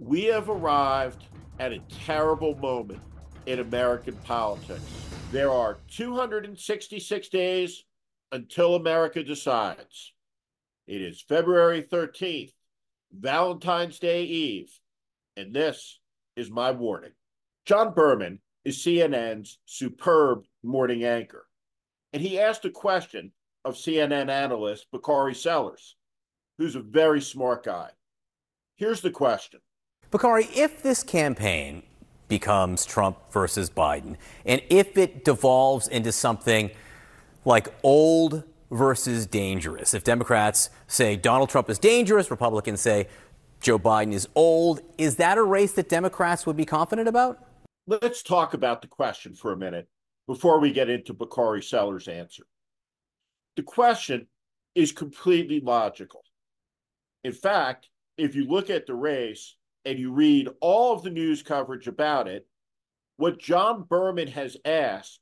We have arrived at a terrible moment in American politics. There are 266 days until America decides. It is February 13th, Valentine's Day Eve, and this is my warning. John Berman is CNN's superb morning anchor, and he asked a question of CNN analyst Bakari Sellers, who's a very smart guy. Here's the question Bakari, if this campaign becomes Trump versus Biden, and if it devolves into something like old versus dangerous, if Democrats say Donald Trump is dangerous, Republicans say Joe Biden is old, is that a race that Democrats would be confident about? Let's talk about the question for a minute before we get into Bakari Sellers' answer. The question is completely logical. In fact, if you look at the race, and you read all of the news coverage about it, what John Berman has asked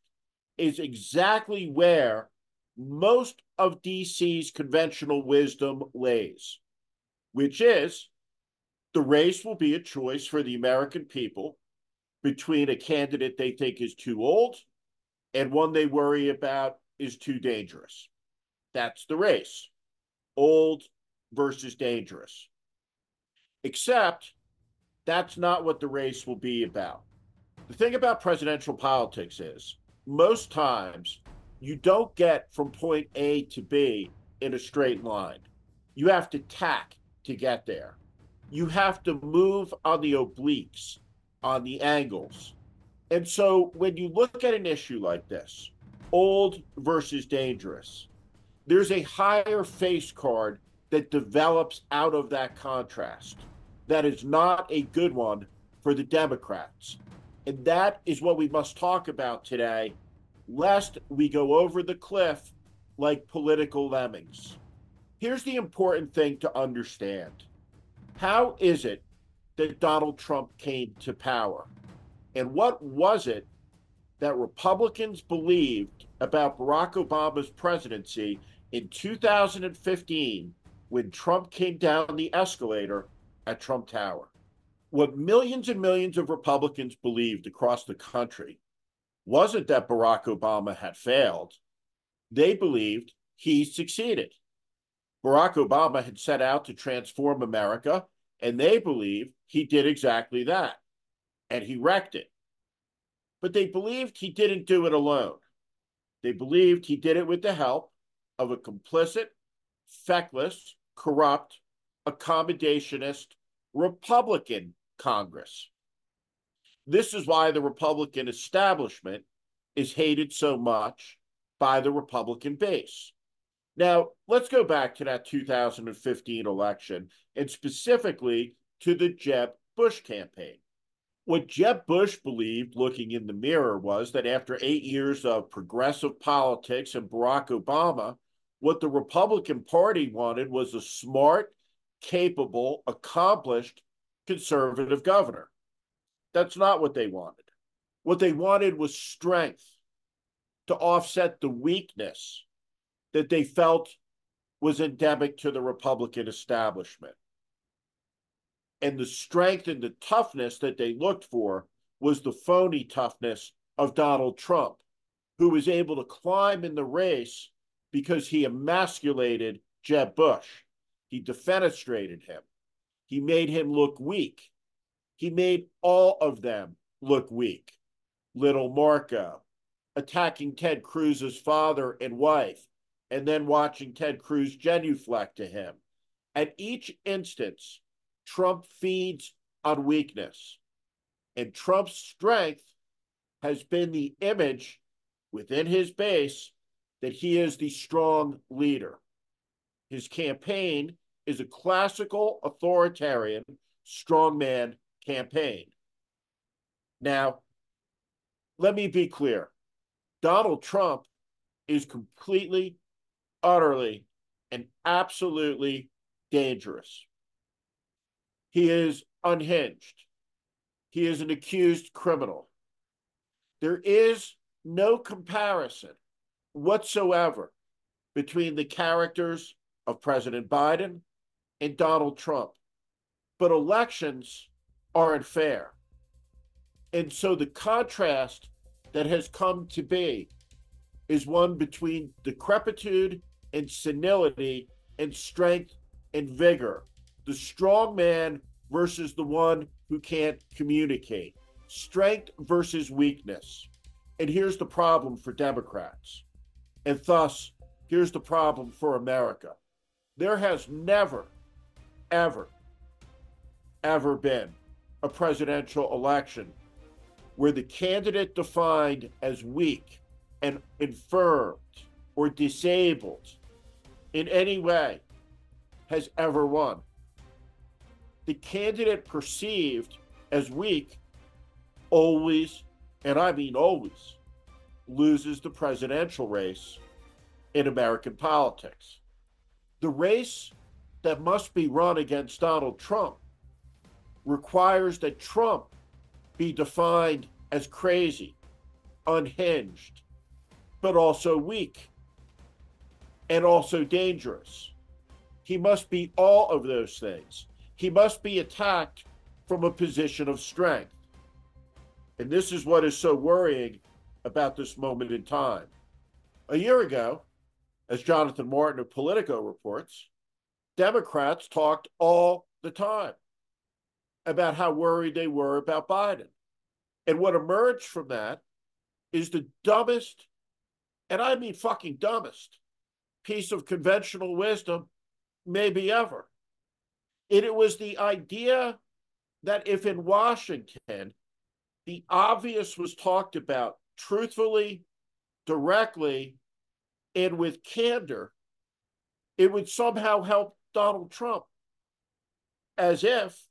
is exactly where most of DC's conventional wisdom lays, which is the race will be a choice for the American people between a candidate they think is too old and one they worry about is too dangerous. That's the race old versus dangerous. Except that's not what the race will be about. The thing about presidential politics is most times you don't get from point A to B in a straight line. You have to tack to get there. You have to move on the obliques, on the angles. And so when you look at an issue like this, old versus dangerous, there's a higher face card that develops out of that contrast that is not a good one for the Democrats. And that is what we must talk about today, lest we go over the cliff like political lemmings. Here's the important thing to understand How is it that Donald Trump came to power? And what was it that Republicans believed about Barack Obama's presidency in 2015 when Trump came down the escalator at Trump Tower. What millions and millions of Republicans believed across the country wasn't that Barack Obama had failed. They believed he succeeded. Barack Obama had set out to transform America, and they believed he did exactly that. And he wrecked it. But they believed he didn't do it alone. They believed he did it with the help of a complicit, feckless, corrupt, accommodationist Republican Congress. This is why the Republican establishment is hated so much by the Republican base. Now, let's go back to that 2015 election and specifically to the Jeb Bush campaign. What Jeb Bush believed looking in the mirror was that after eight years of progressive politics and Barack Obama, what the Republican Party wanted was a smart, capable, accomplished conservative governor. That's not what they wanted. What they wanted was strength to offset the weakness that they felt was endemic to the Republican establishment. And the strength and the toughness that they looked for was the phony toughness of Donald Trump, who was able to climb in the race because he emasculated Jeb Bush. He defenestrated him. He made him look weak. He made all of them look weak. Little Marco attacking Ted Cruz's father and wife, and then watching Ted Cruz genuflect to him. At each instance, Trump feeds on weakness. And Trump's strength has been the image within his base that he is the strong leader. His campaign is a classical authoritarian strongman campaign. Now, let me be clear Donald Trump is completely, utterly, and absolutely dangerous. He is unhinged. He is an accused criminal. There is no comparison whatsoever between the characters of President Biden and Donald Trump. But elections aren't fair. And so the contrast that has come to be is one between decrepitude and senility and strength and vigor. The strong man versus the one who can't communicate. Strength versus weakness. And here's the problem for Democrats. And thus, here's the problem for America. There has never, ever, ever been a presidential election where the candidate defined as weak and infirmed or disabled in any way has ever won. The candidate perceived as weak always, and I mean always, loses the presidential race in American politics. The race that must be run against Donald Trump requires that Trump be defined as crazy, unhinged, but also weak and also dangerous. He must be all of those things. He must be attacked from a position of strength. And this is what is so worrying about this moment in time. A year ago, as Jonathan Martin of Politico reports, Democrats talked all the time about how worried they were about Biden. And what emerged from that is the dumbest, and I mean fucking dumbest, piece of conventional wisdom maybe ever. And it was the idea that if in Washington the obvious was talked about truthfully, directly, and with candor, it would somehow help Donald Trump. As if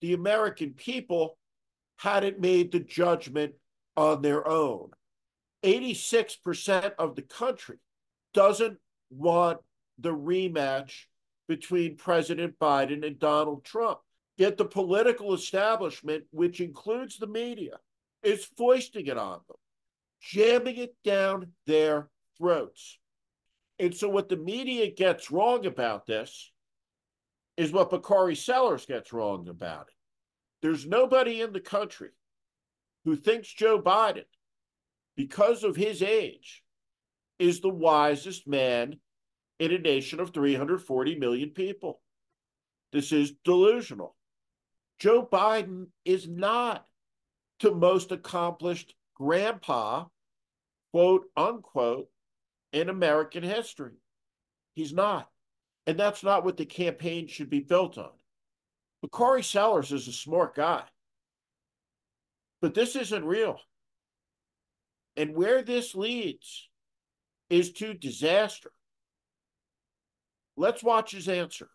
the American people hadn't made the judgment on their own. 86% of the country doesn't want the rematch between President Biden and Donald Trump. Yet the political establishment, which includes the media, is foisting it on them, jamming it down their throats. And so, what the media gets wrong about this is what Bakari Sellers gets wrong about it. There's nobody in the country who thinks Joe Biden, because of his age, is the wisest man in a nation of 340 million people. This is delusional. Joe Biden is not the most accomplished grandpa, quote unquote, in American history. He's not. And that's not what the campaign should be built on. Bakari Sellers is a smart guy. But this isn't real. And where this leads is to disaster. Let's watch his answer.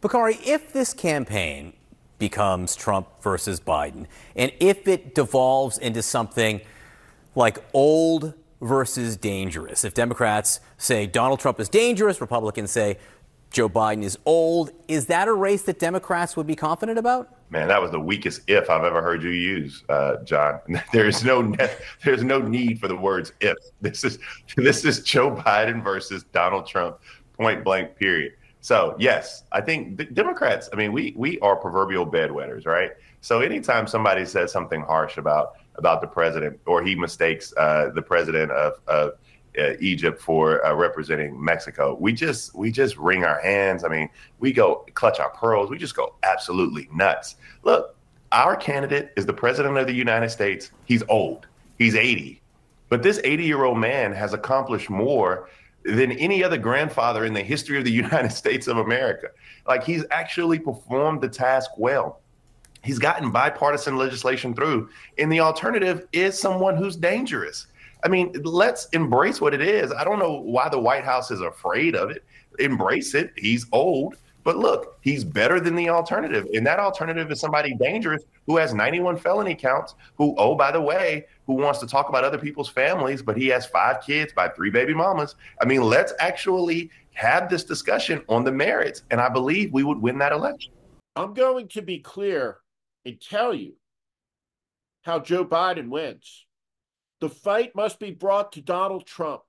Bakari, if this campaign becomes Trump versus Biden, and if it devolves into something like old versus dangerous, if Democrats say Donald Trump is dangerous, Republicans say Joe Biden is old. Is that a race that Democrats would be confident about? Man, that was the weakest if I've ever heard you use, uh, John. There's no there's no need for the words if. This is this is Joe Biden versus Donald Trump, point blank. Period. So yes, I think Democrats. I mean, we we are proverbial bedwetters, right? So anytime somebody says something harsh about about the president, or he mistakes uh, the president of, of uh, Egypt for uh, representing Mexico. We just we just wring our hands. I mean, we go clutch our pearls. We just go absolutely nuts. Look, our candidate is the president of the United States. He's old. He's 80. But this 80-year-old man has accomplished more than any other grandfather in the history of the United States of America. Like he's actually performed the task well. He's gotten bipartisan legislation through, and the alternative is someone who's dangerous. I mean, let's embrace what it is. I don't know why the White House is afraid of it. Embrace it. He's old, but look, he's better than the alternative. And that alternative is somebody dangerous who has 91 felony counts, who, oh, by the way, who wants to talk about other people's families, but he has five kids by three baby mamas. I mean, let's actually have this discussion on the merits. And I believe we would win that election. I'm going to be clear and tell you how Joe Biden wins. The fight must be brought to Donald Trump.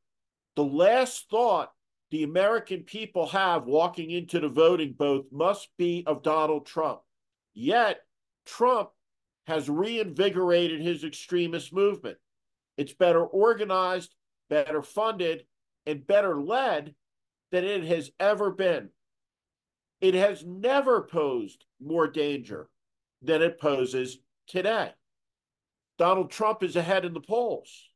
The last thought the American people have walking into the voting booth must be of Donald Trump. Yet, Trump has reinvigorated his extremist movement. It's better organized, better funded, and better led than it has ever been. It has never posed more danger than it poses today. Donald Trump is ahead in the polls.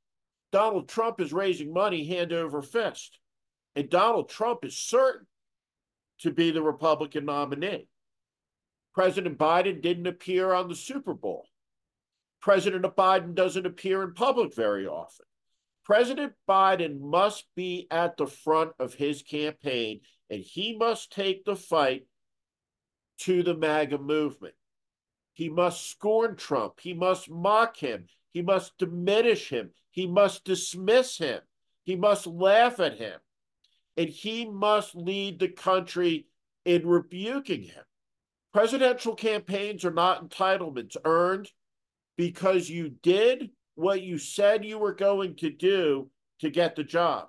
Donald Trump is raising money hand over fist. And Donald Trump is certain to be the Republican nominee. President Biden didn't appear on the Super Bowl. President Biden doesn't appear in public very often. President Biden must be at the front of his campaign and he must take the fight to the MAGA movement. He must scorn Trump. He must mock him. He must diminish him. He must dismiss him. He must laugh at him. And he must lead the country in rebuking him. Presidential campaigns are not entitlements earned because you did what you said you were going to do to get the job.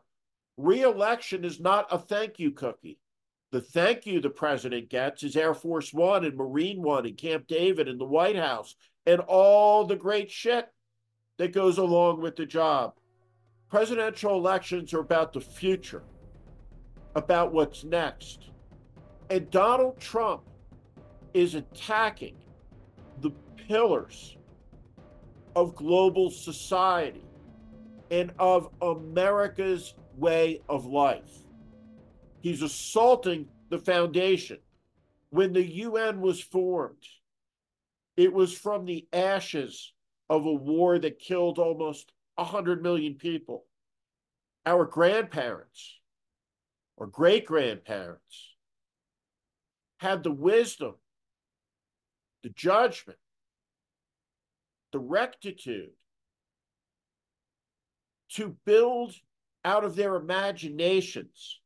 Reelection is not a thank you cookie. The thank you the president gets is Air Force One and Marine One and Camp David and the White House and all the great shit that goes along with the job. Presidential elections are about the future, about what's next. And Donald Trump is attacking the pillars of global society and of America's way of life. He's assaulting the foundation. When the UN was formed, it was from the ashes of a war that killed almost 100 million people. Our grandparents or great grandparents had the wisdom, the judgment, the rectitude to build out of their imaginations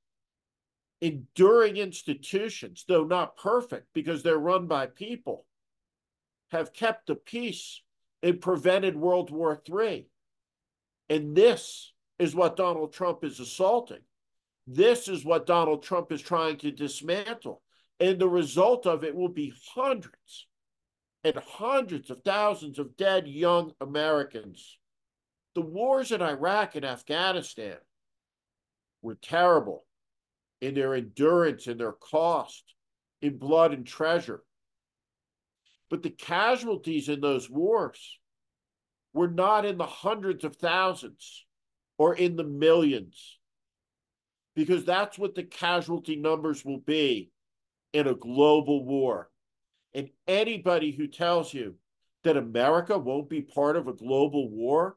enduring institutions, though not perfect because they're run by people, have kept the peace and prevented World War III. And this is what Donald Trump is assaulting. This is what Donald Trump is trying to dismantle. And the result of it will be hundreds and hundreds of thousands of dead young Americans. The wars in Iraq and Afghanistan were terrible in their endurance and their cost, in blood and treasure. But the casualties in those wars were not in the hundreds of thousands or in the millions, because that's what the casualty numbers will be in a global war. And anybody who tells you that America won't be part of a global war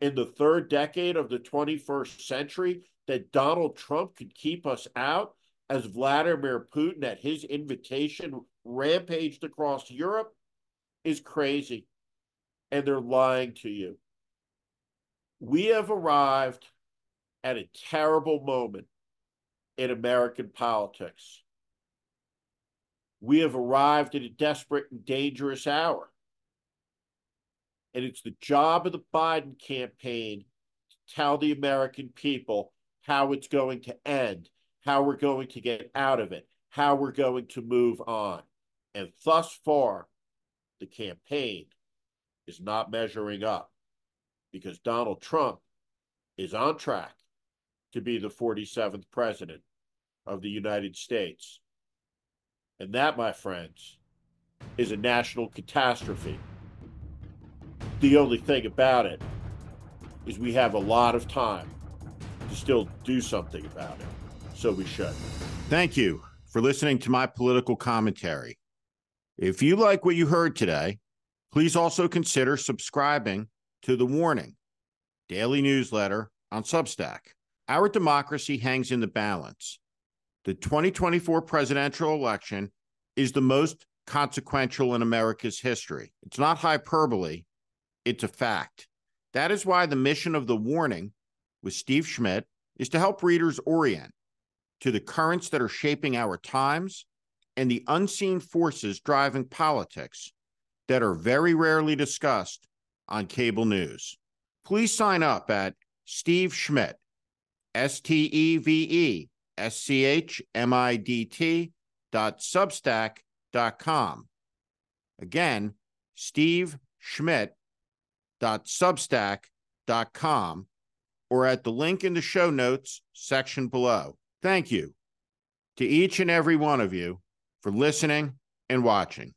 in the third decade of the 21st century, that Donald Trump could keep us out as Vladimir Putin, at his invitation, rampaged across Europe is crazy. And they're lying to you. We have arrived at a terrible moment in American politics we have arrived at a desperate and dangerous hour. And it's the job of the Biden campaign to tell the American people how it's going to end, how we're going to get out of it, how we're going to move on. And thus far, the campaign is not measuring up because Donald Trump is on track to be the 47th president of the United States. And that, my friends, is a national catastrophe. The only thing about it is we have a lot of time to still do something about it. So we should. Thank you for listening to my political commentary. If you like what you heard today, please also consider subscribing to The Warning, daily newsletter on Substack. Our democracy hangs in the balance the 2024 presidential election is the most consequential in America's history. It's not hyperbole, it's a fact. That is why the mission of The Warning with Steve Schmidt is to help readers orient to the currents that are shaping our times and the unseen forces driving politics that are very rarely discussed on cable news. Please sign up at Steve Schmidt, S T E V E S-C-H-M-I-D-T dot substack dot com. Again, steveschmidt.substack.com or at the link in the show notes section below. Thank you to each and every one of you for listening and watching.